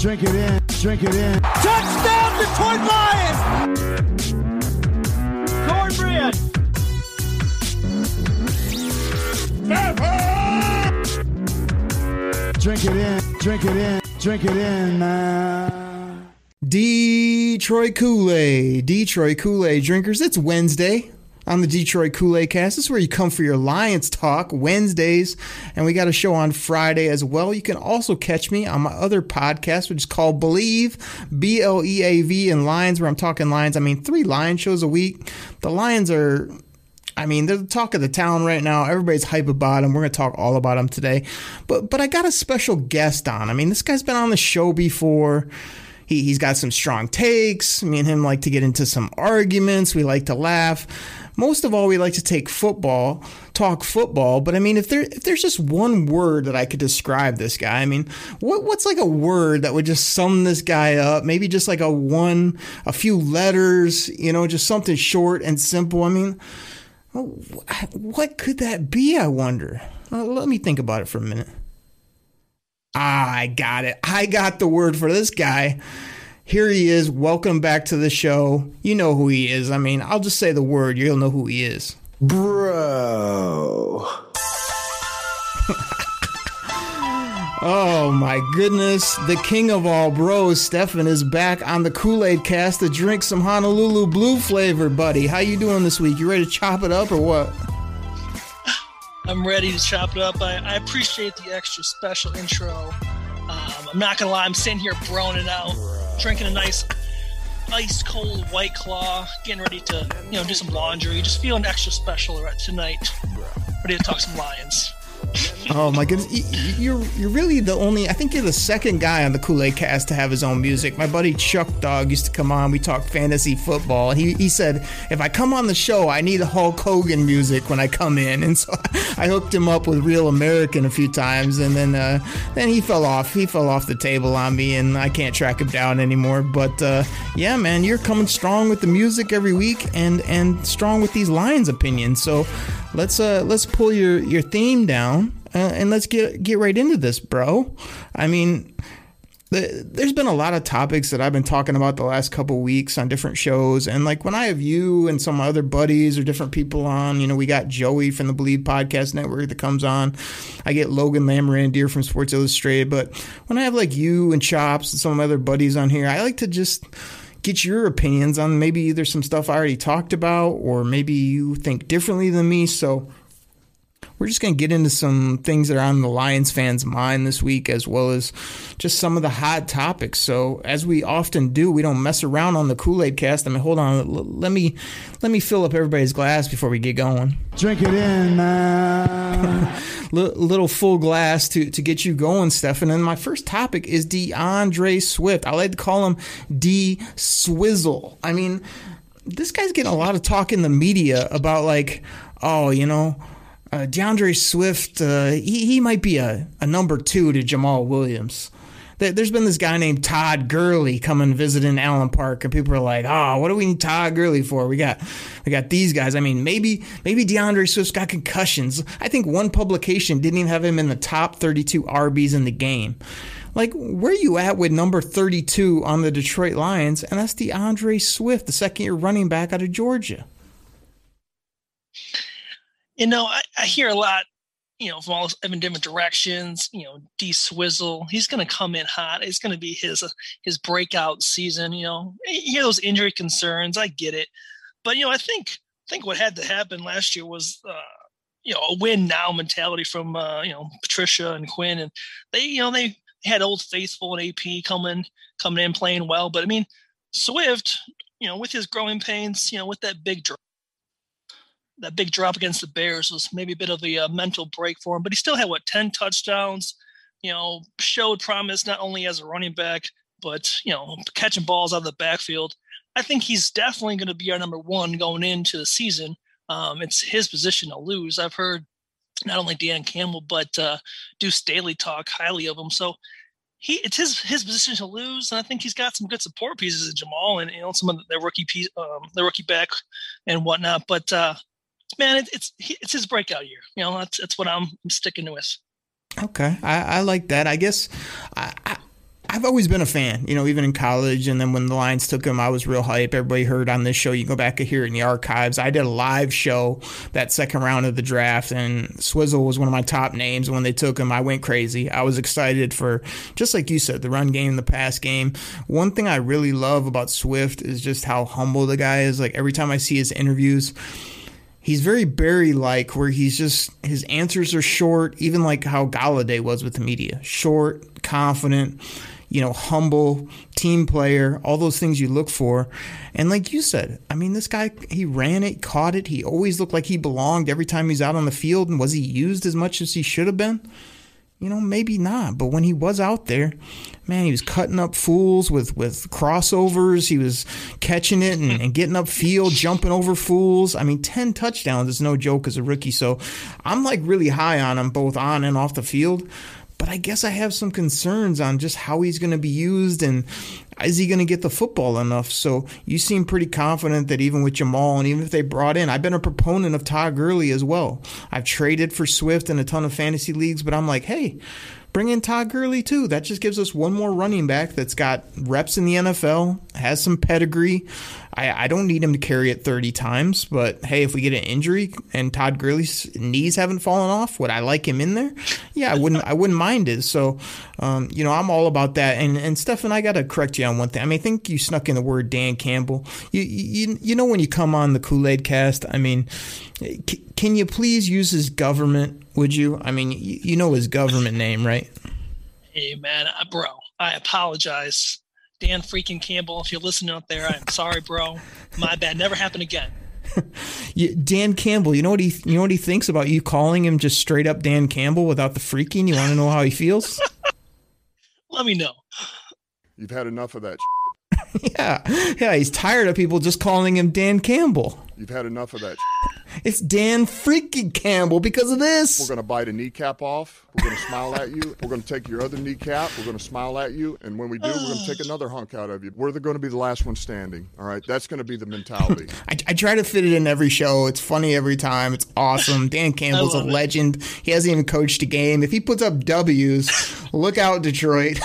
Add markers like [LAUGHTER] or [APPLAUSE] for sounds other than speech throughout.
Drink it in, drink it in. Touchdown, Detroit Lions. Cornbread. Drink it in, drink it in, drink it in, man. Detroit Kool Aid, Detroit Kool Aid drinkers. It's Wednesday on the Detroit Kool Aid Cast. This is where you come for your Lions talk Wednesdays, and we got a show on Friday as well. You can also catch me on my other podcast, which is called Bleav, B L E A V, and Lions, where I'm talking Lions. I mean, three Lion shows a week. The Lions are I mean, they're the talk of the town right now. Everybody's hype about them. We're going to talk all about them today. But but I got a special guest on. I mean, this guy's been on the show before. He, he's got some strong takes. Me and him like to get into some arguments. We like to laugh. Most of all, we like to take football, talk football. But I mean, if there if there's just one word that I could describe this guy, I mean, what what's like a word that would just sum this guy up? Maybe just like a one, a few letters, you know, just something short and simple. I mean, what could that be? I wonder. let me think about it for a minute. Ah, I got it. I got the word for this guy. Here he is. Welcome back to the show. You know who he is. I mean, I'll just say the word. You'll know who he is. Bro. Oh my goodness. The king of all bros, Stefan, is back on the Kool-Aid cast to drink some Honolulu Blue flavor, buddy. How you doing this week? You ready to chop it up or what? I'm ready to chop it up. I, I appreciate the extra special intro. Um, I'm not gonna lie, I'm sitting here broning out, drinking a nice ice cold white claw, getting ready to, you know, do some laundry, just feeling extra special right tonight. Ready to talk some lions. [LAUGHS] Oh my goodness, you're you're really the only. I think you're the second guy on the Kool Aid Cast to have his own music. My buddy Chuck Dog used to come on. We talked fantasy football, he, he said if I come on the show, I need Hulk Hogan music when I come in, and so [LAUGHS] I hooked him up with Real American a few times, and then uh, then he fell off. He fell off the table on me, and I can't track him down anymore. But uh, yeah, man, you're coming strong with the music every week, and and strong with these Lions opinions. So let's uh let's pull your your theme down uh, and let's get get right into this, bro. I mean, the, there's been a lot of topics that I've been talking about the last couple weeks on different shows, and like when I have you and some other buddies or different people on, you know, we got Joey from the Bleav Podcast Network that comes on. I get Logan Lamorandier from Sports Illustrated, but when I have like you and Chops and some of my other buddies on here, I like to just get your opinions on maybe either some stuff I already talked about or maybe you think differently than me. So we're just going to get into some things that are on the Lions fans' mind this week, as well as just some of the hot topics. So, as we often do, we don't mess around on the Kool Aid Cast. I mean, hold on, let me let me fill up everybody's glass before we get going. Drink it in, man. [LAUGHS] little full glass to to get you going, Stefan. And my first topic is D'Andre Swift. I like to call him D Swizzle. I mean, this guy's getting a lot of talk in the media about like, oh, you know uh, D'Andre Swift, uh, he, he might be a, a number two to Jamaal Williams. There's been this guy named Todd Gurley coming visiting Allen Park, and people are like, "Oh, what do we need Todd Gurley for? We got, we got these guys." I mean, maybe, maybe D'Andre Swift's got concussions. I think one publication didn't even have him in the top 32 RBs in the game. Like, where are you at with number 32 on the Detroit Lions? And that's D'Andre Swift, the second year running back out of Georgia you know, I, I hear a lot, you know, from all in different directions. You know, D Swizzle, he's going to come in hot. It's going to be his uh, his breakout season. You know, you hear those injury concerns. I get it, but you know, I think I think what had to happen last year was. Uh, you know, a win now mentality from uh, you know Patricia and Quinn, and they you know they had Old Faithful and AP coming coming in playing well, but I mean Swift, you know, with his growing pains, you know, with that big drop that big drop against the Bears was maybe a bit of a, uh, mental break for him, but he still had what ten touchdowns. You know, showed promise not only as a running back, but you know, catching balls out of the backfield. I think he's definitely going to be our number one going into the season. Um, it's his position to lose. I've heard not only Dan Campbell but uh, Deuce Staley talk highly of him. So he it's his his position to lose, and I think he's got some good support pieces in Jamaal and you know some of their rookie piece, um, the rookie back and whatnot. But uh, man, it, it's it's his breakout year. You know, that's that's what I'm, I'm sticking with. Okay, I, I like that. I guess I, I I've always been a fan, you know, even in college. And then when the Lions took him, I was real hype. Everybody heard on this show. You go back and hear it in the archives. I did a live show that second round of the draft, and Swizzle was one of my top names. When they took him, I went crazy. I was excited for, just like you said, the run game, the pass game. One thing I really love about Swift is just how humble the guy is. Like every time I see his interviews, he's very Barry like, where he's just his answers are short, even like how Golladay was with the media, short, confident you know, humble team player, all those things you look for. And like you said, I mean, this guy, he ran it, caught it. He always looked like he belonged every time he's out on the field. And was he used as much as he should have been? You know, maybe not. But when he was out there, man, he was cutting up fools with, with crossovers. He was catching it and, and getting up field, jumping over fools. I mean, 10 touchdowns is no joke as a rookie. So I'm like really high on him, both on and off the field but I guess I have some concerns on just how he's going to be used and is he going to get the football enough? So you seem pretty confident that even with Jamaal and even if they brought in, I've been a proponent of Todd Gurley as well. I've traded for Swift in a ton of fantasy leagues, but I'm like, hey, bring in Todd Gurley too. That just gives us one more running back that's got reps in the NFL, has some pedigree. I, I don't need him to carry it 30 times, but hey, if we get an injury and Todd Gurley's knees haven't fallen off, would I like him in there? Yeah, I wouldn't. I wouldn't mind it. So, um, you know, I'm all about that. And and Stefan, I got to correct you on one thing. I mean, I think you snuck in the word Dan Campbell. You you you know when you come on the Kool Aid Cast, I mean, can you please use his government? Would you? I mean, you, you know his government name, right? Hey man, bro, I apologize. Dan freaking Campbell, if you're listening out there, I'm sorry, bro. My bad. Never happen again. [LAUGHS] Dan Campbell, you know what he you know what he thinks about you calling him just straight up Dan Campbell without the freaking? You want to know how he feels? [LAUGHS] Let me know. You've had enough of that. [LAUGHS] yeah, yeah, he's tired of people just calling him Dan Campbell. You've had enough of that. It's Dan freaking Campbell because of this. We're going to bite a kneecap off. We're going to smile at you. We're going to take your other kneecap. We're going to smile at you. And when we do, we're going to take another hunk out of you. We're going to be the last one standing. All right. That's going to be the mentality. [LAUGHS] I, I, try to fit it in every show. It's funny every time. It's awesome. Dan [LAUGHS] Campbell's a legend. It. He hasn't even coached a game. If he puts up W's, [LAUGHS] look out, Detroit.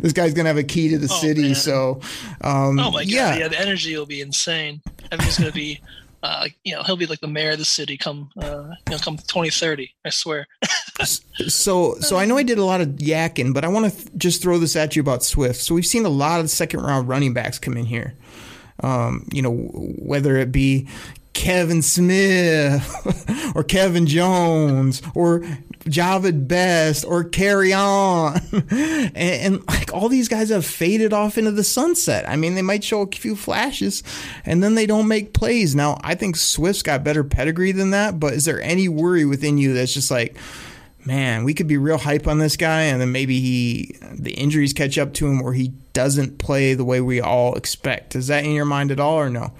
this guy's going to have a key to the oh, city. Man. So, um, oh my God. Yeah. yeah. The energy will be insane. Everything's going to be uh, you know, he'll be like the mayor of the city come, uh, you know, come 2030. I swear. [LAUGHS] so, so I know I did a lot of yakking, but I want to th- just throw this at you about Swift. So we've seen a lot of second round running backs come in here. Um, you know, whether it be Kevin Smith [LAUGHS] or Kevin Jones or Jahvid Best or Kerryon. [LAUGHS] and, and, like all these guys have faded off into the sunset. I mean, they might show a few flashes and then they don't make plays. Now, I think Swift's got better pedigree than that, but is there any worry within you that's just like, man, we could be real hype on this guy and then maybe he the injuries catch up to him or he doesn't play the way we all expect. Is that in your mind at all or no?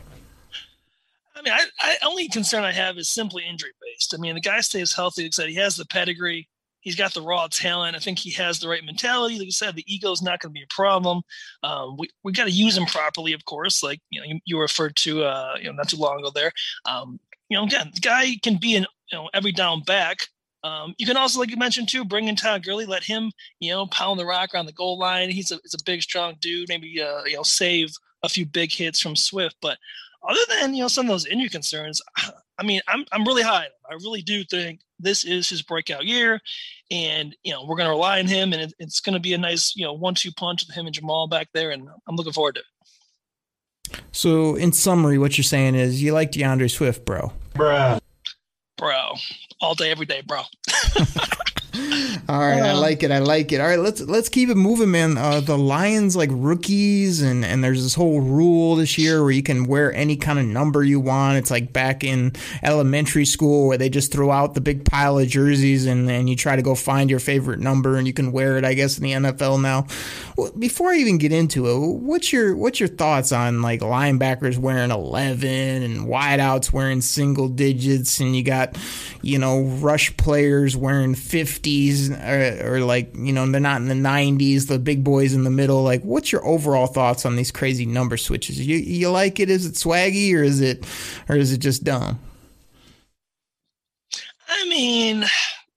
I mean, I, I only concern I have is simply injury based. I mean, the guy stays healthy. Like I said, he has the pedigree. He's got the raw talent. I think he has the right mentality. Like I said, the ego is not going to be a problem. Um, we we got to use him properly, of course. Like you know, you, you referred to uh, you know not too long ago there. Um, you know, again, the guy can be an you know every down back. Um, you can also, like you mentioned too, bring in Todd Gurley, let him, you know, pound the rock around the goal line. He's a, he's a big, strong dude. Maybe, uh, you know, save a few big hits from Swift. But other than you know some of those injury concerns, I mean, I'm I'm really high. I really do think this is his breakout year, and you know we're going to rely on him, and it, it's going to be a nice you know one-two punch with him and Jamaal back there, and I'm looking forward to it. So, in summary, what you're saying is you like D'Andre Swift, bro. Bro. Bro, all day, every day, bro. [LAUGHS] [LAUGHS] [LAUGHS] All right, I like it. I like it. All right, let's let's keep it moving, man. Uh, the Lions like rookies, and and there's this whole rule this year where you can wear any kind of number you want. It's like back in elementary school where they just throw out the big pile of jerseys, and then you try to go find your favorite number, and you can wear it. I guess in the NFL now. Well, before I even get into it, what's your what's your thoughts on like linebackers wearing 11 and wideouts wearing single digits, and you got you know rush players wearing 50s or, or, like you know they're not in the 90s the big boys in the middle. Like what's your overall thoughts on these crazy number switches? You you like it? Is it swaggy or is it or is it just dumb? I mean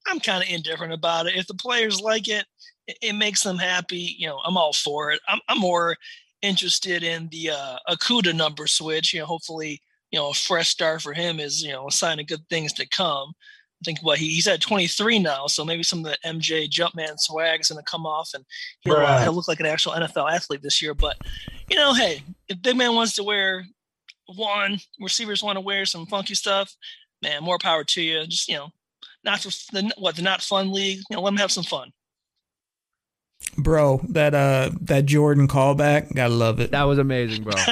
i'm kind of indifferent about it. If the players like it, it it makes them happy you know i'm all for it. I'm, I'm more interested in the uh Okudah number switch. You know hopefully you know a fresh start for him is you know a sign of good things to come think what he, he's at 23 now, so maybe some of the MJ Jumpman swag is going to come off, and he'll, uh, he'll, look like an actual NFL athlete this year. But you know, hey, if big man wants to wear one, receivers want to wear some funky stuff, man, more power to you. Just you know, not for the what the not fun league. You know, let them have some fun. Bro, that uh that Jordan callback, gotta love it. That was amazing, bro. [LAUGHS]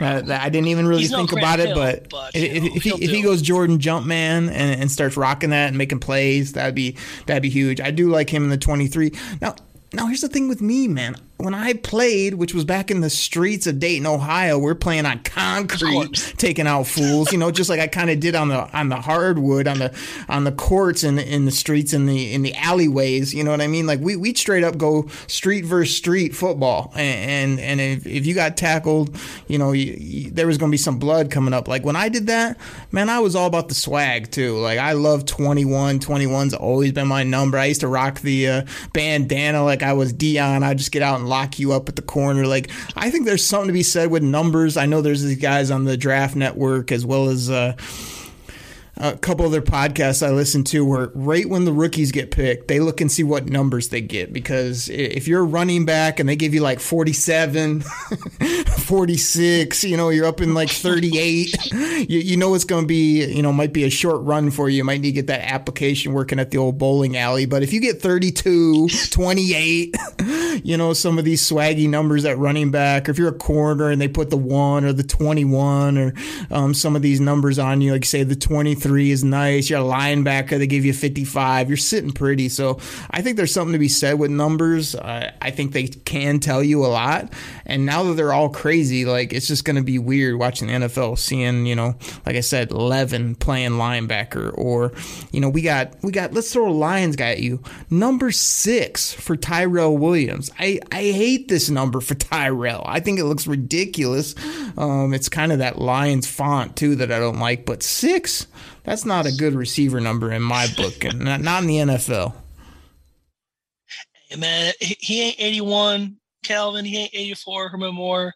I didn't even really He's think no about it, but, but if, know, if, he, if he goes Jordan Jumpman and, and starts rocking that and making plays, that'd be that'd be huge. I do like him in the 23. Now, now here's the thing with me, man when I played, which was back in the streets of Dayton, Ohio, we're playing on concrete, taking out fools. You know, just like I kind of did on the on the hardwood, on the on the courts and in, in the streets in the in the alleyways. You know what I mean? Like we we straight up go street versus street football, and and, and if, if you got tackled, you know, you, you, there was gonna be some blood coming up. Like when I did that, man, I was all about the swag too. Like I love 21. 21's always been my number. I used to rock the uh, bandana like I was Dion. I just get out and lock you up at the corner. Like I think there's something to be said with numbers. I know there's these guys on the Draft Network as well as. Uh, a couple of their podcasts I listen to where right when the rookies get picked, they look and see what numbers they get. Because if you're running back and they give you like 47, [LAUGHS] 46, you know, you're up in like 38, [LAUGHS] you, you know it's going to be, you know, might be a short run for you. You might need to get that application working at the old bowling alley. But if you get 32, 28, [LAUGHS] you know, some of these swaggy numbers at running back, or if you're a corner and they put the one or the 21 or um, some of these numbers on you, like say the 23 three is nice. You're a linebacker, they give you 55. You're sitting pretty. So I think there's something to be said with numbers. Uh, I think they can tell you a lot. And now that they're all crazy, like it's just going to be weird watching the NFL, seeing, you know, like I said, Levin playing linebacker or, you know, we got, we got, let's throw a Lions guy at you. Number six for Tyrell Williams. I, I hate this number for Tyrell. I think it looks ridiculous. Um, it's kind of that Lions font too that I don't like, but six, that's not a good receiver number in my book, and not, not in the NFL. Hey man, he ain't 81, Calvin. He ain't 84, Herman Moore.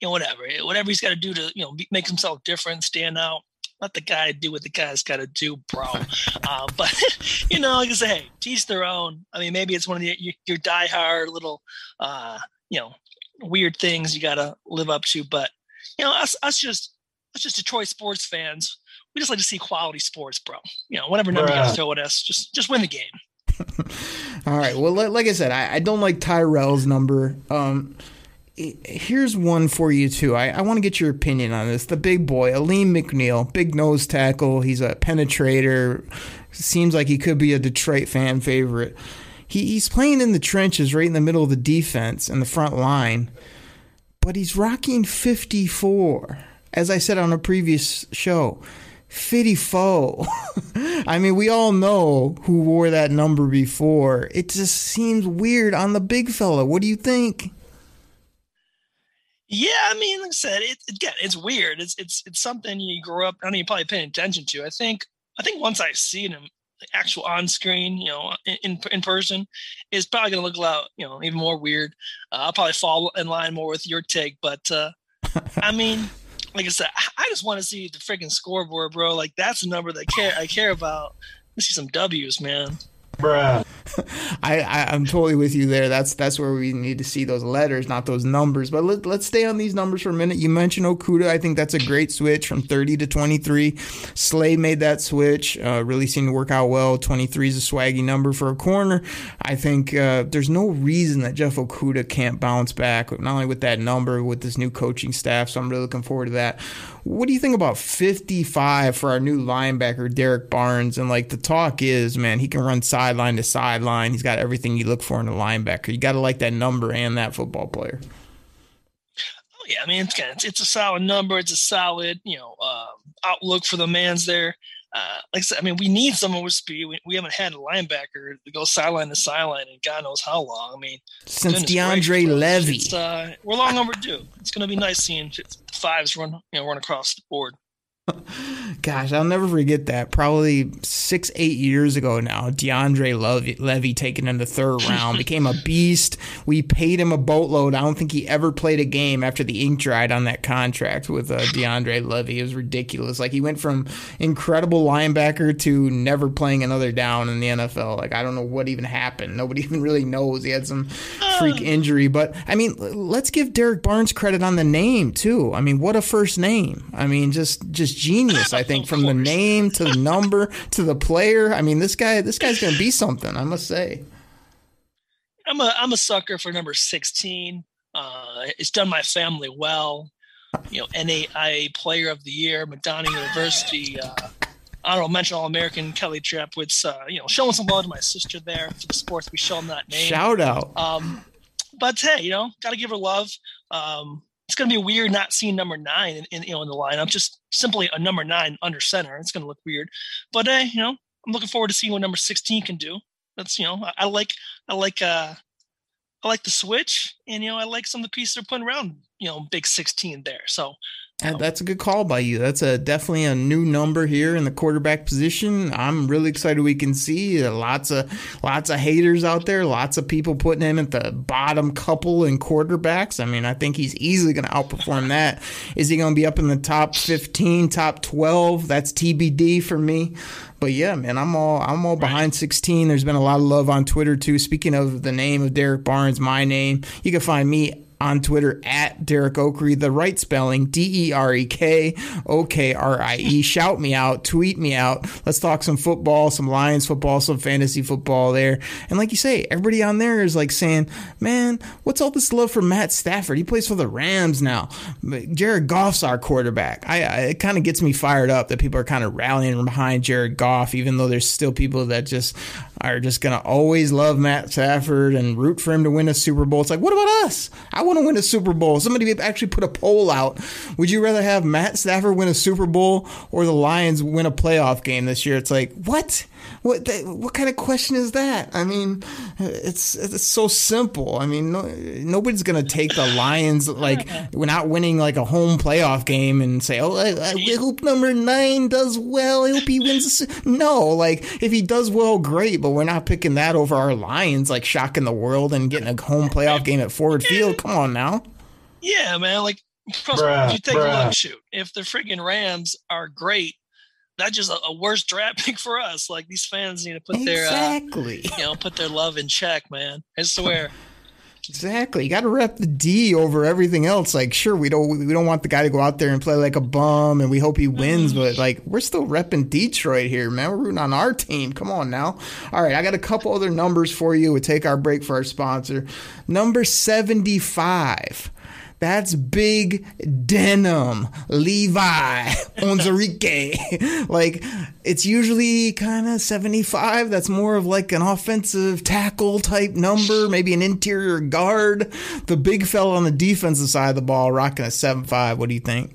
You know, whatever, whatever he's got to do to you know make himself different, stand out. Let the guy do what the guy's got to do, bro. [LAUGHS] uh, but [LAUGHS] you know, like I say, hey, teach their own. I mean, maybe it's one of the, your, your diehard little, uh, you know, weird things you got to live up to. But you know, us, us just, us just Detroit sports fans we just like to see quality sports, bro. You know, whatever number you throw at us, just just win the game. [LAUGHS] All right. Well, like I said, I, I don't like Tyrell's number. Um, here's one for you too. I, I want to get your opinion on this. The big boy, Alim McNeill, big nose tackle. He's a penetrator. Seems like he could be a Detroit fan favorite. He, he's playing in the trenches, right in the middle of the defense and the front line, but he's rocking 54. As I said on a previous show, Fitty foe. [LAUGHS] I mean, we all know who wore that number before. It just seems weird on the big fella. What do you think? Yeah, I mean, like I said, it, again, it's weird. It's it's it's something you grow up. I mean, you probably paying attention to. I think I think once I see him actual on screen, you know, in in person, is probably going to look a lot, you know, even more weird. Uh, I'll probably fall in line more with your take, but uh, I mean, like I said, I just want to see the freaking scoreboard, bro. Like that's the number that care I care about. Let's see some W's, man. Bruh. I, I am totally with you there. That's that's where we need to see those letters, not those numbers. But let, let's stay on these numbers for a minute. You mentioned Okudah. I think that's a great switch from 30 to 23. Slay made that switch. Uh, really seemed to work out well. 23 is a swaggy number for a corner. I think uh, there's no reason that Jeff Okudah can't bounce back, not only with that number, with this new coaching staff. So I'm really looking forward to that. What do you think about 55 for our new linebacker, Derrick Barnes? And like the talk is, man, he can run sideline to sideline. He's got everything you look for in a linebacker. You got to like that number and that football player. Oh yeah, I mean it's it's, it's a solid number. It's a solid you know uh, outlook for the man's there. Uh, like I said, I mean, we need someone with speed. We, we haven't had a linebacker to go sideline to sideline in God knows how long. I mean, since DeAndre Levy, uh, we're long overdue. It's going to be nice seeing fives run, you know, run across the board. [LAUGHS] Gosh, I'll never forget that. Probably six, eight years ago now, DeAndre Levy, Levy taken in the third [LAUGHS] round, became a beast. We paid him a boatload. I don't think he ever played a game after the ink dried on that contract with uh, DeAndre Levy. It was ridiculous. Like he went from incredible linebacker to never playing another down in the NFL. Like I don't know what even happened. Nobody [LAUGHS] even really knows. He had some freak injury, but I mean, let's give Derrick Barnes credit on the name too. I mean, what a first name. I mean, just just genius. I think [LAUGHS] from the name to the number [LAUGHS] to the player. I mean, this guy, this guy's going to be something. I must say. I'm a I'm a sucker for number 16. Uh, it's done my family well. You know, NAIA Player of the Year, Madonna University. Uh, honorable mention All American Kelly Trapwitz. Uh, you know, showing some love to my sister there for the sports we show them that name. Shout out. Um, but hey, you know, got to give her love. Um, it's going to be weird not seeing number nine in, in, you know in the lineup. Just simply a number nine under center. It's going to look weird, but uh, you know I'm looking forward to seeing what number 16 can do. That's you know I, I like I like uh I like the switch, and you know I like some of the pieces they're putting around you know big 16 there. So that's a good call by you. That's a definitely a new number here in the quarterback position. I'm really excited we can see uh, lots of lots of haters out there, lots of people putting him at the bottom couple in quarterbacks. I mean, I think he's easily going to outperform that. Is he going to be up in the top 15, top 12? That's TBD for me. But yeah, man, I'm all I'm all behind 16. There's been a lot of love on Twitter too. Speaking of the name of Derrick Barnes, my name, you can find me on Twitter at Derek Okrie, the right spelling, D E R E K O K R I E. Shout me out, tweet me out. Let's talk some football, some Lions football, some fantasy football there. And like you say, everybody on there is like saying, man, what's all this love for Matt Stafford? He plays for the Rams now. Jared Goff's our quarterback. I, I it kind of gets me fired up that people are kind of rallying behind Jared Goff, even though there's still people that just are just going to always love Matt Stafford and root for him to win a Super Bowl. It's like, what about us? I want to win a Super Bowl. Somebody actually put a poll out. Would you rather have Matt Stafford win a Super Bowl or the Lions win a playoff game this year? It's like, what? What what kind of question is that? I mean, it's it's so simple. I mean, no, nobody's gonna take the Lions like [LAUGHS] we're not winning like a home playoff game and say, "Oh, I, I hope number nine does well. I hope he wins." No, like if he does well, great. But we're not picking that over our Lions, like shocking the world and getting a home playoff game at Ford Field. Come on now. Yeah, man. Like, [LAUGHS] bruh, you take bruh. a look. Shoot, if the freaking Rams are great that's just a, a, worse draft [LAUGHS] pick for us. Like these fans need to put exactly. their uh, you know put their love in check, man. I swear. Exactly. You got to rep the D over everything else. Like, sure, we don't we don't want the guy to go out there and play like a bum, and we hope he wins. But like, we're still repping Detroit here, man. We're rooting on our team. Come on now. All right, I got a couple other numbers for you. We take our break for our sponsor. Number seventy five. That's big denim, Levi, [LAUGHS] Onwuzurike. [LAUGHS] like it's usually kind of 75. That's more of like an offensive tackle type number, maybe an interior guard. The big fella on the defensive side of the ball rocking a 7-5. What do you think?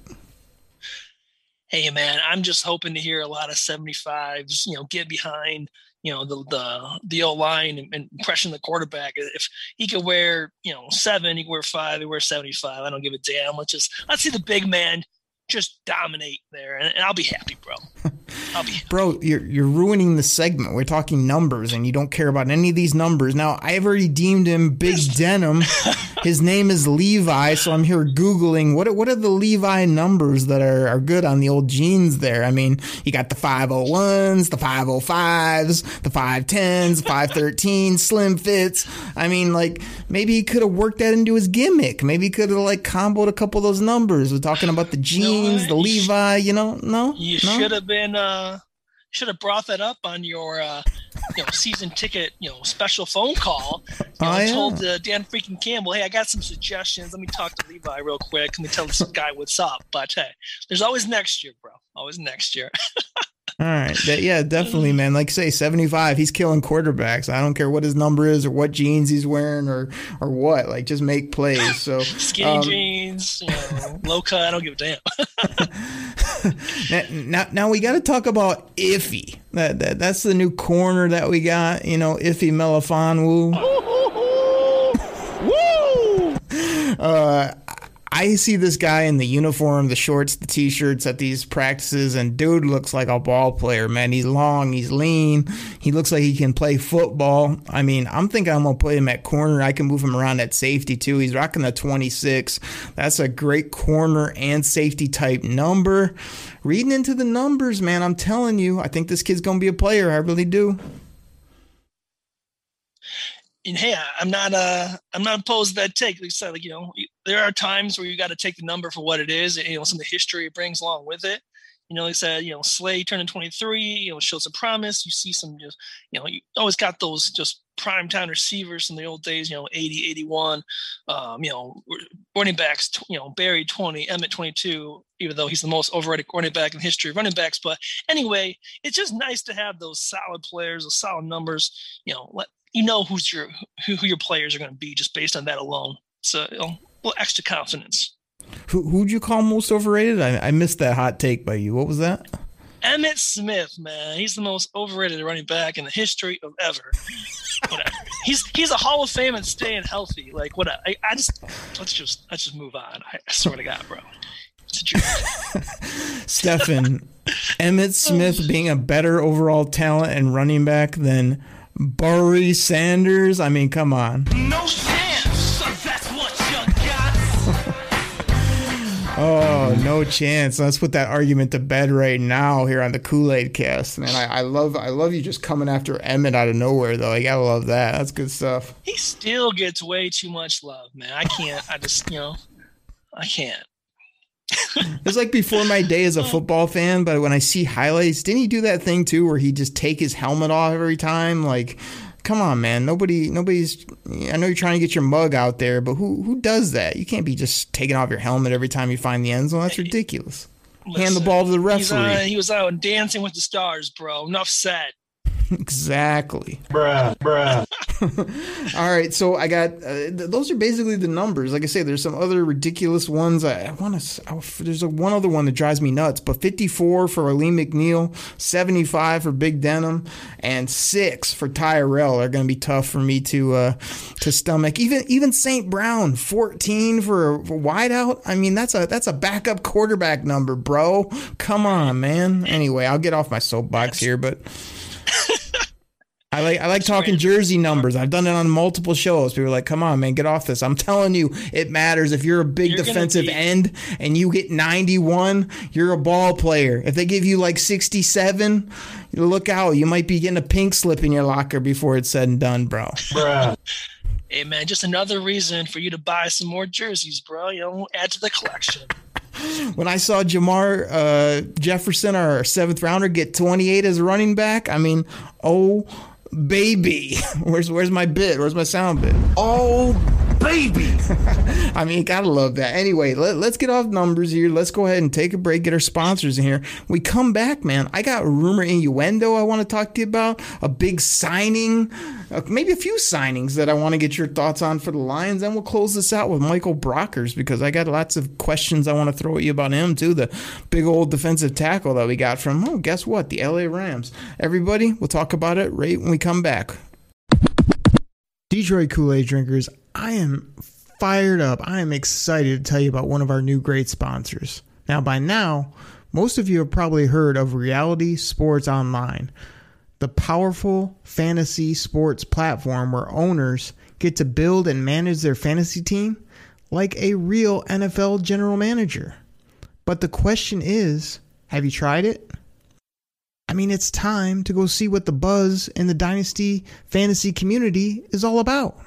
Hey man, I'm just hoping to hear a lot of 75s, you know, get behind you know the the the O line and, and pressing the quarterback. If he could wear you know seven, he could wear five, he could wear seventy five. I don't give a damn. Let's just let's see the big man just dominate there, and, and I'll be happy, bro. I'll be. [LAUGHS] Bro, you're you're ruining the segment. We're talking numbers, and you don't care about any of these numbers. Now, I've already deemed him Big [LAUGHS] Denim. His name is Levi, so I'm here googling what are, what are the Levi numbers that are, are good on the old jeans. There, I mean, you got the 501s, the 505s, the 510s, 513 slim fits. I mean, like maybe he could have worked that into his gimmick. Maybe he could have like comboed a couple of those numbers. We're talking about the jeans, the You sh- Levi. You know, no, You no? should have been. uh Should have brought that up on your. uh you know, season ticket, you know, special phone call. You know, Oh, and yeah. told uh, Dan freaking Campbell, "Hey, I got some suggestions. Let me talk to Levi real quick. Let me tell this guy what's up." But hey, there's always next year, bro. Always next year. [LAUGHS] All right. Yeah, definitely, man. Like say 75, he's killing quarterbacks. I don't care what his number is or what jeans he's wearing or or what. Like just make plays. So [LAUGHS] Skinny um, jeans, you know, low cut. I don't give a damn. [LAUGHS] now, now, now we got to talk about Iffy. That, that that's the new corner that we got. You know, Iffy Melifonwu. [LAUGHS] Woo! Uh, I see this guy in the uniform, the shorts, the t-shirts at these practices, and dude looks like a ball player, man. He's long, he's lean, he looks like he can play football. I mean, I'm thinking I'm gonna put him at corner. I can move him around at safety too. He's rocking the 26. That's a great corner and safety type number. Reading into the numbers, man, I'm telling you, I think this kid's gonna be a player. I really do. and hey, I'm not uh I'm not opposed to that take. Like like you know, there are times where you got to take the number for what it is, you know, some of the history it brings along with it. You know, I said, you know, Slay turning 23, you know, shows some promise. You see some just, you know, you always got those just prime time receivers in the old days, you know, 80, 81, um, you know, running backs, you know, Barry 20, Emmitt 22, even though he's the most overrated running back in history of running backs. But anyway, it's just nice to have those solid players, those solid numbers, you know, let you know who's your who, who your players are going to be just based on that alone. So you know, little extra confidence. Who who'd you call most overrated? I, I missed that hot take by you. What was that? Emmitt Smith, man, he's the most overrated running back in the history of ever. [LAUGHS] Whatever. He's he's a Hall of Fame and staying healthy. Like what? I, I just let's just let's just move on. I, I swear to God, bro. It's a. [LAUGHS] Stefan, Emmitt Smith being a better overall talent and running back than Barry Sanders. I mean, come on. No Oh, no chance. Let's put that argument to bed right now here on the Kool Aid Cast, man. I, I love, I love you just coming after Emmitt out of nowhere, though. I gotta love that. That's good stuff. he still gets way too much love, man. I can't. I just you know, I can't. It's like before my day as a [LAUGHS] football fan, but when I see highlights, didn't he do that thing too, where he just take his helmet off every time? Like, come on, man. Nobody, nobody's. I know you're trying to get your mug out there, but who who does that? You can't be just taking off your helmet every time you find the end zone. That's ridiculous. Hand the ball to the on, uh, referee. he was out dancing with the stars, bro. Enough said. [LAUGHS] Exactly. Bruh, bruh. [LAUGHS] All right, so I got uh, th- those are basically the numbers. Like I say, there's some other ridiculous ones. I, I want to. There's a, one other one that drives me nuts, but 54 for Alim McNeill, 75 for Big Denim, and six for Tyrell are going to be tough for me to uh, to stomach. Even even St. Brown, 14 for a wideout. I mean, that's a that's a backup quarterback number, bro. Come on, man. Anyway, I'll get off my soapbox here, but. I like I like talking jersey numbers. I've done it on multiple shows. People are like, "Come on, man, get off this." I'm telling you, it matters. If you're a big You're defensive be- end and you get 91, you're a ball player. If they give you like 67, look out. You might be getting a pink slip in your locker before it's said and done, bro. Bruh. Hey man, just another reason for you to buy some more jerseys, bro. You know, add to the collection. [LAUGHS] When I saw Jermar uh, Jefferson, our seventh rounder, get 28 as a running back, I mean, oh baby, [LAUGHS] where's where's my bit? Where's my sound bit? Oh, baby. [LAUGHS] I mean, gotta love that. Anyway, let, let's get off numbers here. Let's go ahead and take a break, get our sponsors in here. We come back, man. I got a rumor innuendo I want to talk to you about. A big signing, uh, maybe a few signings that I want to get your thoughts on for the Lions. And we'll close this out with Michael Brockers because I got lots of questions I want to throw at you about him, too. The big old defensive tackle that we got from, oh, guess what? The LA Rams. Everybody, we'll talk about it right when we come back. Detroit Kool Aid drinkers, I am fired up. I am excited to tell you about one of our new great sponsors. Now, by now, Most of you have probably heard of Reality Sports Online, the powerful fantasy sports platform where owners get to build and manage their fantasy team like a real NFL general manager. But the question is have you tried it? I mean, it's time to go see what the buzz in the Dynasty fantasy community is all about.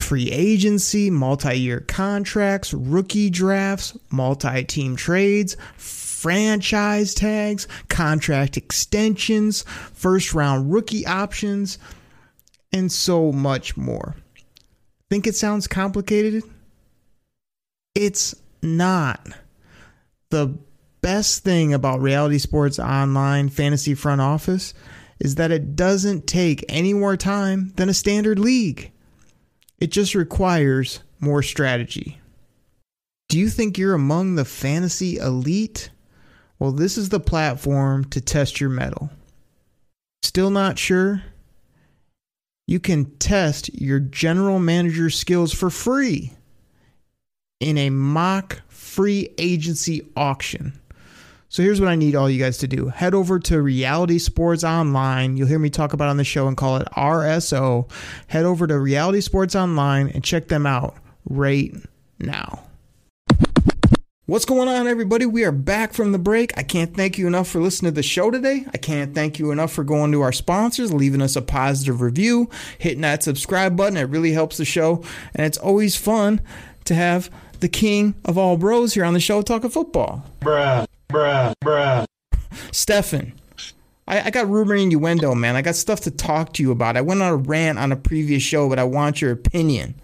Free agency, multi year contracts, rookie drafts, multi team trades, franchise tags, contract extensions, first round rookie options, and so much more. Think it sounds complicated? It's not. The best thing about Reality Sports Online Fantasy Front Office is that it doesn't take any more time than a standard league. It just requires more strategy. Do you think you're among the fantasy elite? Well, this is the platform to test your mettle. Still not sure? You can test your general manager skills for free in a mock free agency auction. So here's what I need all you guys to do. Head over to Reality Sports Online. You'll hear me talk about on the show and call it RSO. Head over to Reality Sports Online and check them out right now. What's going on, everybody? We are back from the break. I can't thank you enough for listening to the show today. I can't thank you enough for going to our sponsors, leaving us a positive review, hitting that subscribe button. It really helps the show. And it's always fun to have the king of all bros here on the show talking football. Bruh, bruh, bruh. Stefan, I, I got rumor innuendo, man. I got stuff to talk to you about. I went on a rant on a previous show, but I want your opinion.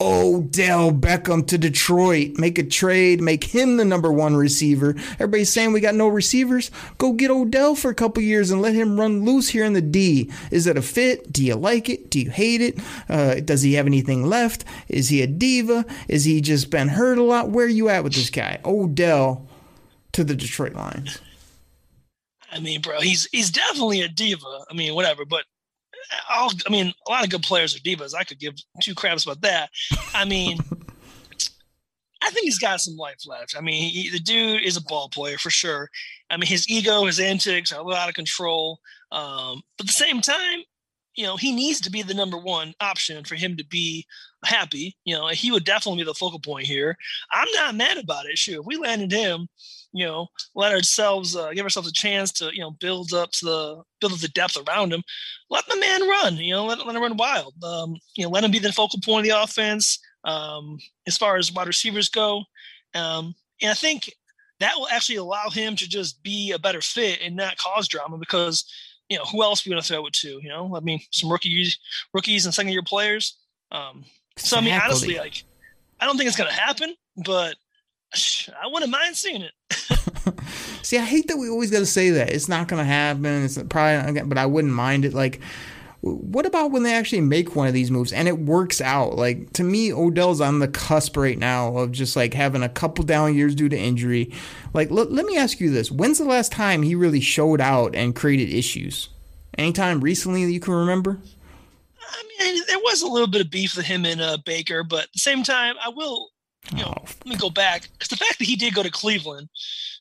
Odell Beckham to Detroit. Make a trade, make him the number one receiver. Everybody's saying we got no receivers. Go get Odell for a couple years and let him run loose here in the D. Is it a fit? Do you like it? Do you hate it? Uh, does he have anything left? Is he a diva? Is he just been hurt a lot? Where are you at with this guy? Odell to the Detroit Lions. I mean, bro, he's he's definitely a diva. I mean, whatever, but I'll, I mean, a lot of good players are divas. I could give two craps about that. I mean, I think he's got some life left. I mean, he, the dude is a ball player for sure. I mean, his ego, his antics are a little out of control. Um, but at the same time, you know, he needs to be the number one option for him to be happy. You know, he would definitely be the focal point here. I'm not mad about it. Sure, if we landed him, you know, let ourselves uh, give ourselves a chance to, you know, build up the build up the depth around him. Let the man run. You know, let, let him run wild. Um, you know, let him be the focal point of the offense. Um, as far as wide receivers go, um, and I think that will actually allow him to just be a better fit and not cause drama because you know who else are we going to throw it to? You know, I mean, some rookies, rookies and second year players. Um, so I mean, honestly, like, I don't think it's going to happen, but [SIGHS] I wouldn't mind seeing it. [LAUGHS] See, I hate that we always got to say that. It's not going to happen. It's probably not gonna, but I wouldn't mind it. Like, what about when they actually make one of these moves and it works out? Like, to me, Odell's on the cusp right now of just like having a couple down years due to injury. Like, let, let me ask you this. When's the last time he really showed out and created issues? Anytime recently that you can remember? I mean, there was a little bit of beef with him and uh, Baker, but at the same time, I will, you know, Oh. let me go back because the fact that he did go to Cleveland,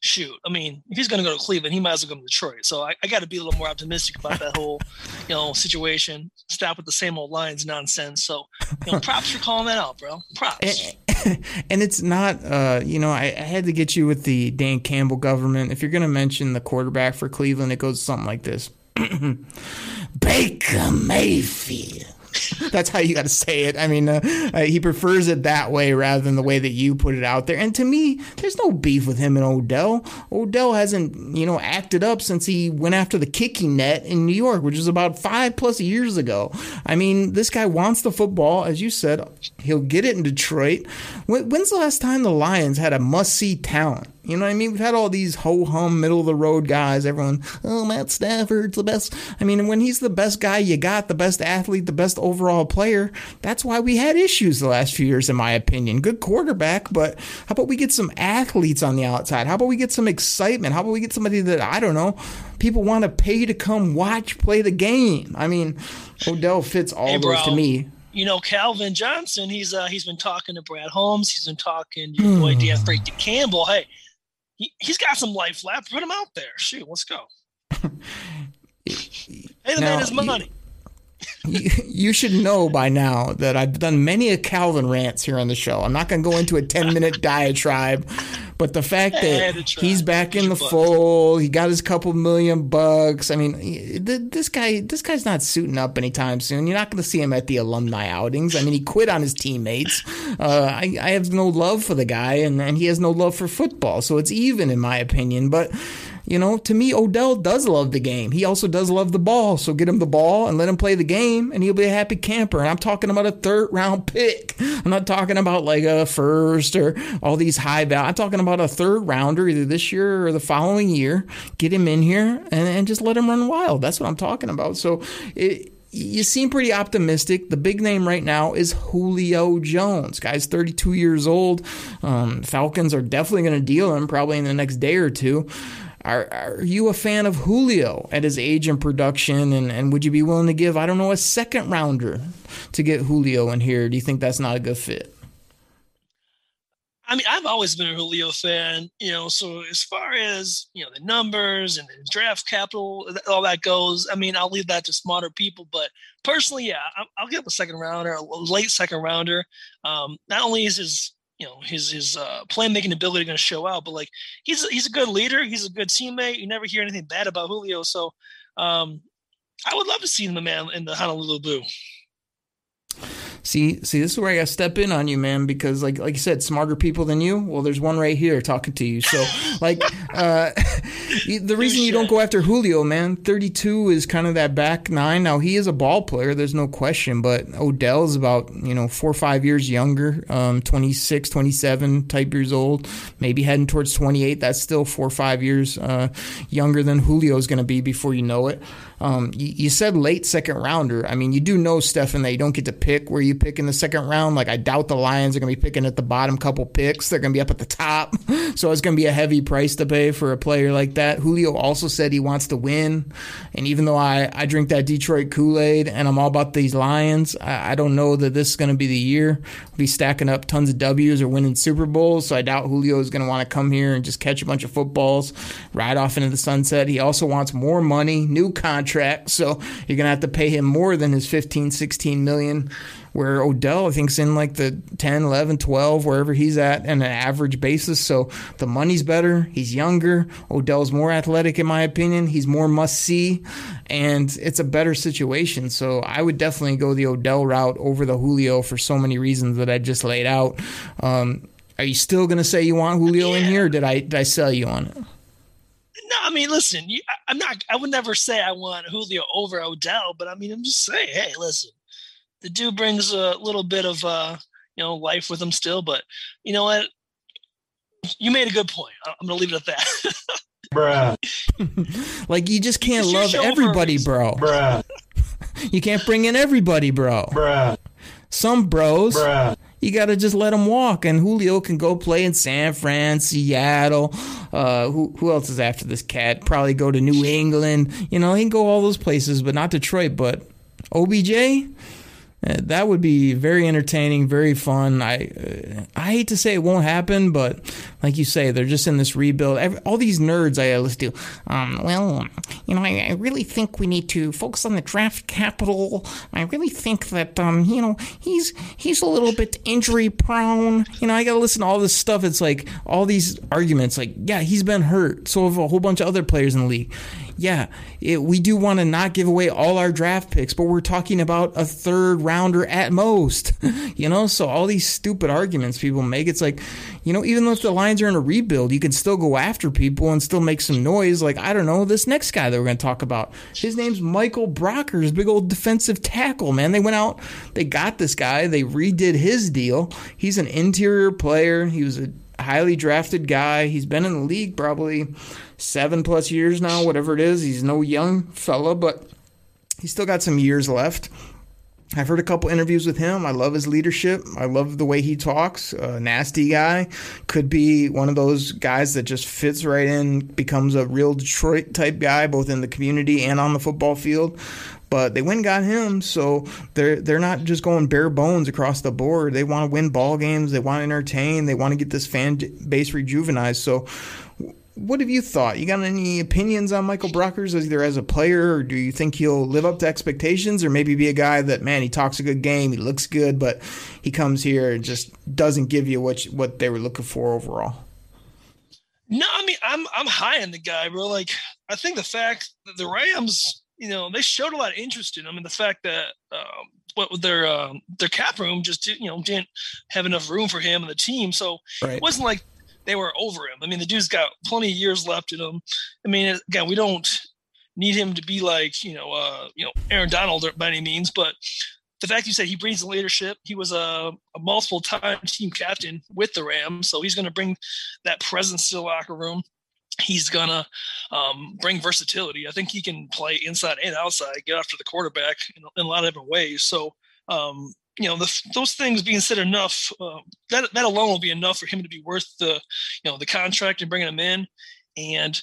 shoot, I mean, if he's going to go to Cleveland, he might as well go to Detroit. So I, I got to be a little more optimistic about that whole, [LAUGHS] you know, situation. Stop with the same old lines nonsense. So, you know, [LAUGHS] props for calling that out, bro. Props. [LAUGHS] and it's not uh you know I, I had to get you with the dan campbell government if you're gonna mention the quarterback for cleveland it goes something like this [CLEARS THROAT] baker mayfield [LAUGHS] that's how you got to say it. I mean, uh, uh, he prefers it that way rather than the way that you put it out there. And to me, there's no beef with him and Odell. Odell hasn't, you know, acted up since he went after the kicking net in New York, which was about five plus years ago. I mean, this guy wants the football, as you said. He'll get it in Detroit. When, when's the last time the Lions had a must see talent? You know what I mean? We've had all these ho hum, middle of the road guys. Everyone, oh, Matt Stafford's the best. I mean, when he's the best guy you got, the best athlete, the best overall player, that's why we had issues the last few years, in my opinion. Good quarterback, but how about we get some athletes on the outside? How about we get some excitement? How about we get somebody that, I don't know, people want to pay to come watch play the game? I mean, Odell fits all Hey, those to me. you know, Calvin Johnson, he's uh he's been talking to Brad Holmes, he's been talking to your boy Frank Campbell. Hey, he, he's got some life left. Put him out there. Shoot, let's go. [LAUGHS] Hey, the Now, man is you- money. [LAUGHS] you, you should know by now that I've done many a Calvin rants here on the show. I'm not going to go into a 10 minute [LAUGHS] diatribe, but the fact that he's back in the fold, he got his couple million bucks. I mean, this guy, this guy's not suiting up anytime soon. You're not going to see him at the alumni outings. I mean, he quit on his teammates. Uh, I, I have no love for the guy, and, and he has no love for football. So it's even, in my opinion. But you know, to me, Odell does love the game. He also does love the ball. So get him the ball and let him play the game, and he'll be a happy camper. And I'm talking about a third round [LAUGHS] pick. I'm not talking about like a first or all these high value. I'm talking about a third rounder either this year or the following year. Get him in here and, and just let him run wild. That's what I'm talking about. So it, you seem pretty optimistic. The big name right now is Julio Jones. Guy's 32 years old. Um, Falcons are definitely going to deal him probably in the next day or two. Are, are you a fan of Julio at his age and production? And, and would you be willing to give, I don't know, a second rounder to get Julio in here? Do you think that's not a good fit? I mean, I've always been a Julio fan, you know. So as far as you know, the numbers and the draft capital, all that goes. I mean, I'll leave that to smarter people. But personally, yeah, I'll, give a second rounder, a late second rounder. Um, not only is his you know his his uh, playmaking ability going to show out, but like he's he's a good leader, he's a good teammate. You never hear anything bad about Julio, so um, I would love to see him the man in the Honolulu Blue. See, see, this is where I got to step in on you, man, because like, like you said, smarter people than you. Well, there's one right here talking to you. So, [LAUGHS] like, uh, [LAUGHS] the reason you don't go after Julio, man, 32 is kind of that back nine. Now he is a ball player, there's no question, but Odell's about you know four or five years younger, um, 26, 27 type years old, maybe heading towards 28. That's still four or five years uh, younger than Julio's going to be before you know it. Um, you, you said late second rounder. I mean, you do know, Stefan, that you don't get to pick where you pick in the second round. Like, I doubt the Lions are going to be picking at the bottom couple picks. They're going to be up at the top. [LAUGHS] So it's going to be a heavy price to pay for a player like that. Julio also said he wants to win. And even though I, I drink that Detroit Kool Aid and I'm all about these Lions, I, I don't know that this is going to be the year. We'll be stacking up tons of W's or winning Super Bowls. So I doubt Julio is going to want to come here and just catch a bunch of footballs, ride off into the sunset. He also wants more money, new contract. So you're going to have to pay him more than his 15, 16 million where Odell, I think, is in like the 10, 11, 12, wherever he's at on an average basis. So the money's better. He's younger. Odell's more athletic, in my opinion. He's more must see, and it's a better situation. So I would definitely go the Odell route over the Julio for so many reasons that I just laid out. Um, are you still going to say you want Julio in here? Or did I did I sell you on it? No, I mean, listen, you, I, I'm not. I would never say I want Julio over Odell, but I mean, I'm just saying, hey, listen, the dude brings a little bit of uh, you know, life with him still. But you know what? You made a good point. I- I'm gonna leave it at that. [LAUGHS] Bruh. [LAUGHS] like you just can't It's love show for a everybody, bro. bro. [LAUGHS] You can't bring in everybody, bro. Some bros, you got to just let him walk. And Julio can go play in San Fran, Seattle. Uh, who who else is after this cat? Probably go to New England. You know, he can go all those places, but not Detroit. But OBJ. Uh, that would be very entertaining, very fun. I uh, I hate to say it won't happen, but like you say, they're just in this rebuild. Every, all these nerds I listen to. Um, well, you know, I, I really think we need to focus on the draft capital. I really think that um, you know, he's he's a little bit injury prone. You know, I got to listen to all this stuff. It's like all these arguments. Like, yeah, he's been hurt. So have a whole bunch of other players in the league. Yeah, it, we do want to not give away all our draft picks, but we're talking about a third rounder at most. [LAUGHS] you know, so all these stupid arguments people make, it's like, you know, even if the Lions are in a rebuild, you can still go after people and still make some noise. Like, I don't know, this next guy that we're going to talk about, his name's Michael Brockers, big old defensive tackle, man. They went out, they got this guy, they redid his deal. He's an interior player. He was a highly drafted guy. He's been in the league probably seven plus years now, whatever it is. He's no young fella, but he's still got some years left. I've heard a couple interviews with him. I love his leadership. I love the way he talks. A nasty guy. Could be one of those guys that just fits right in, becomes a real Detroit type guy, both in the community and on the football field. But they went and got him, so they're they're not just going bare bones across the board. They want to win ball games. They want to entertain. They want to get this fan base rejuvenized. So what have you thought? You got any opinions on Michael Brockers either as a player, or do you think he'll live up to expectations, or maybe be a guy that man he talks a good game, he looks good, but he comes here and just doesn't give you what what they were looking for overall? No, I mean I'm I'm high on the guy, bro. Like I think the fact that the Rams, you know, they showed a lot of interest in him, and the fact that um, what their um, their cap room just did, you know didn't have enough room for him and the team, so Right. it wasn't like they were over him. I mean, the dude's got plenty of years left in him. I mean, again, we don't need him to be like you know uh, you know Aaron Donald by any means, but the fact you said he brings leadership, he was a, a multiple time team captain with the Rams, so he's going to bring that presence to the locker room. He's gonna um, bring versatility. I think he can play inside and outside, get after the quarterback in, in a lot of different ways. So, um, you know, the, those things being said enough, uh, that that alone will be enough for him to be worth the, you know, the contract and bringing him in. And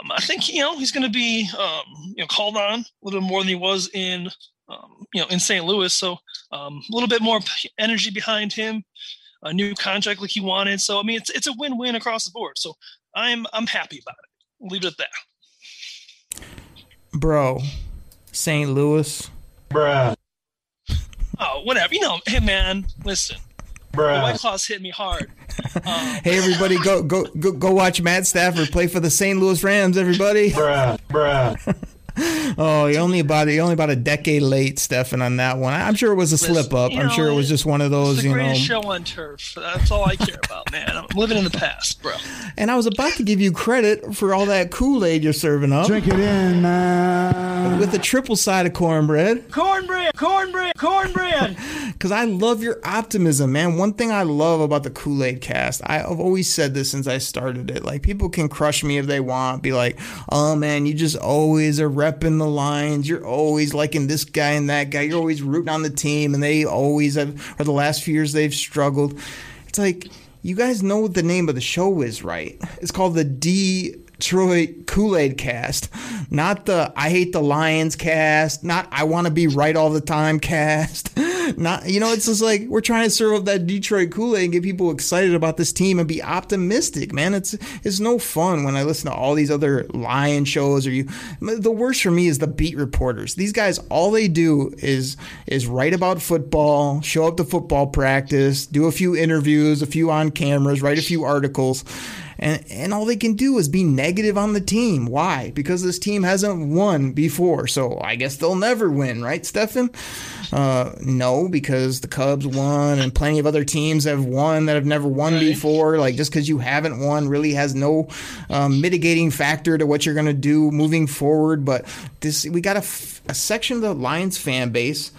um, I think you know he's going to be um, you know called on a little bit more than he was in um, you know in St. Louis. So a little bit more energy behind him, a new contract like he wanted. So I mean, it's it's a win-win across the board. So I'm I'm happy about it. We'll leave it at that. Bro, St. Louis. Bruh. Oh, whatever. You know, hey man, listen. The White Claws hit me hard. [LAUGHS] Um, Hey everybody, go go go go watch Matt Stafford play for the St. Louis Rams. Everybody. [LAUGHS] [LAUGHS] Oh, you're only about you're only about a decade late, Stefan, on that one. I'm sure it was a slip up. you I'm know, sure it was just one of it's those, the you know. greatest show on turf. That's all I care about, man. I'm living in the past, bro. And I was about to give you credit for all that Kool Aid you're serving up Drink it in, man. with the triple side of cornbread. Cornbread, cornbread, cornbread. Because I love your optimism, man. One thing I love about the Kool Aid cast, I've always said this since I started it. Like, people can crush me if they want, be like, oh man, you just always are repping the Lions. You're always liking this guy and that guy. You're always rooting on the team, and they always have, or the last few years they've struggled. It's like, you guys know what the name of the show is, right? It's called the Detroit Kool Aid cast, not the I hate the Lions cast, not I want to be right all the time cast. [LAUGHS] Not, you know, it's just like we're trying to serve up that Detroit Kool Aid and get people excited about this team and be optimistic, man. It's it's no fun when I listen to all these other Lion shows or you. The worst for me is the beat reporters. These guys, all they do is is write about football, show up to football practice, do a few interviews, a few on cameras, write a few articles. And, and all they can do is be negative on the team. Why? Because this team hasn't won before. So I guess they'll never win, right, Stefan? Uh, no, because the Cubs won and plenty of other teams have won that have never won before. Like just because you haven't won really has no um, mitigating factor to what you're going to do moving forward. But this, we got a, f- a section of the Lions fan base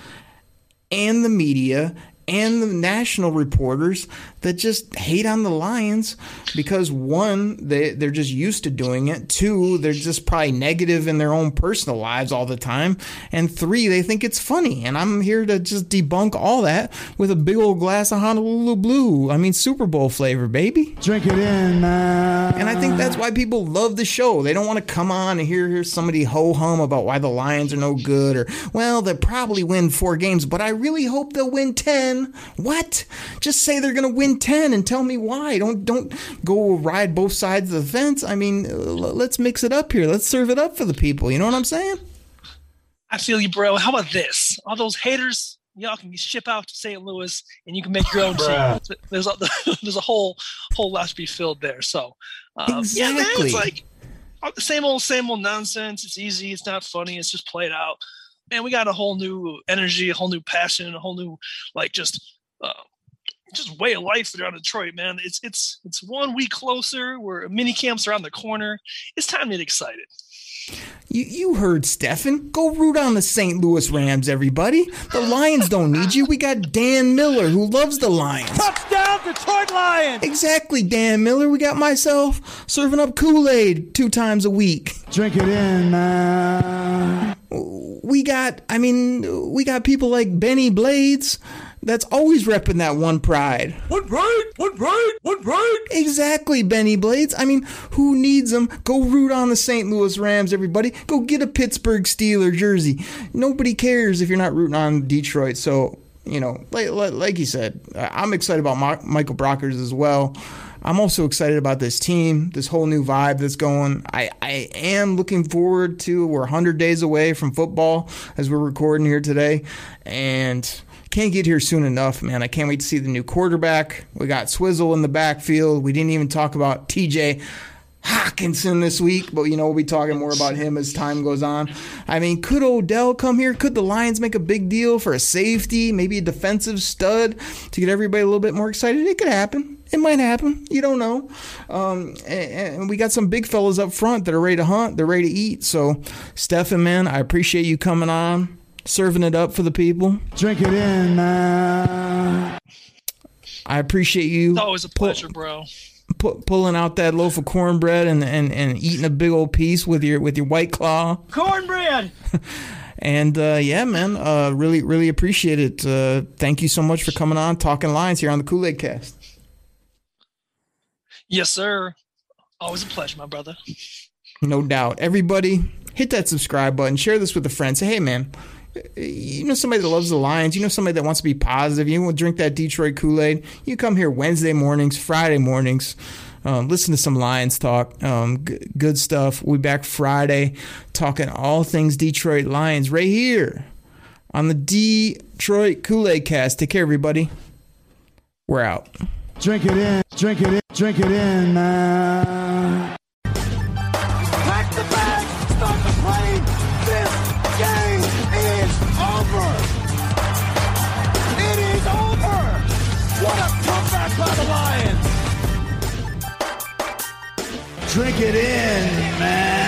and the media and the national reporters that just hate on the Lions because one, they, they're just used to doing it. Two, they're just probably negative in their own personal lives all the time. And three, they think it's funny. And I'm here to just debunk all that with a big old glass of Honolulu Blue. I mean, Super Bowl flavor, baby. Drink it in, man. And I think that's why people love the show. They don't want to come on and hear, hear somebody ho hum about why the Lions are no good or, well, they'll probably win four games, but I really hope they'll win 10. What? Just say they're going to win 10 and tell me why. Don't don't go ride both sides of the fence. I mean, uh, l- let's mix it up here. Let's serve it up for the people. You know what I'm saying? I feel you, bro. How about this? All those haters, y'all can ship out to St. Louis, and you can make your own team. There's a, [LAUGHS] there's a whole whole lot to be filled there. So, um, yeah, man, it's like uh, the same old same old nonsense. It's easy. It's not funny. It's just played out. Man, we got a whole new energy, a whole new passion, a whole new like just. Uh, just way of life around Detroit, man. It's it's it's one week closer. Where mini camps around the corner. It's time to get excited. You, you heard Stefan. Go root on the St. Louis Rams, everybody. The Lions don't need you. We got Dan Miller, who loves the Lions. Touchdown, Detroit Lions! Exactly, Dan Miller. We got myself serving up Kool Aid two times a week. Drink it in, man. We got, I mean, we got people like Bennie Blades that's always repping that one pride. One pride, one pride, one pride. Exactly, Bennie Blades. I mean, who needs them? Go root on the St. Louis Rams, everybody. Go get a Pittsburgh Steeler jersey. Nobody cares if you're not rooting on Detroit. So, you know, like, like, like you said, I'm excited about Michael Brockers as well. I'm also excited about this team, this whole new vibe that's going. I, I am looking forward to, we're 100 days away from football as we're recording here today. And can't get here soon enough, man. I can't wait to see the new quarterback. We got Swizzle in the backfield. We didn't even talk about TJ Hockenson this week, but you know, we'll be talking more about him as time goes on. I mean, could Odell come here? Could the Lions make a big deal for a safety, maybe a defensive stud to get everybody a little bit more excited? It could happen. It might happen. You don't know. Um, and, and, we got some big fellas up front that are ready to hunt. They're ready to eat. So, Stefan, man, I appreciate you coming on, serving it up for the people. Drink it in, man. I appreciate you. It's always a pleasure, bro pu- pulling out that loaf of cornbread and, and, and eating a big old piece with your with your white claw. Cornbread. [LAUGHS] and uh, yeah, man, uh, really really appreciate it. Uh, thank you so much for coming on, talking lines here on the Kool Aid Cast. Yes, sir. Always a pleasure, my brother. No doubt. Everybody, hit that subscribe button. Share this with a friend. Say, hey, man you know somebody that loves the Lions, you know somebody that wants to be positive, you want to drink that Detroit Kool Aid, you come here Wednesday mornings, Friday mornings, um, listen to some Lions talk, um, g- good stuff. Be back Friday talking all things Detroit Lions right here on the Detroit Kool Aid cast. Take care, everybody. We're out. Drink it in, drink it in, drink it in, man. Drink it in, man.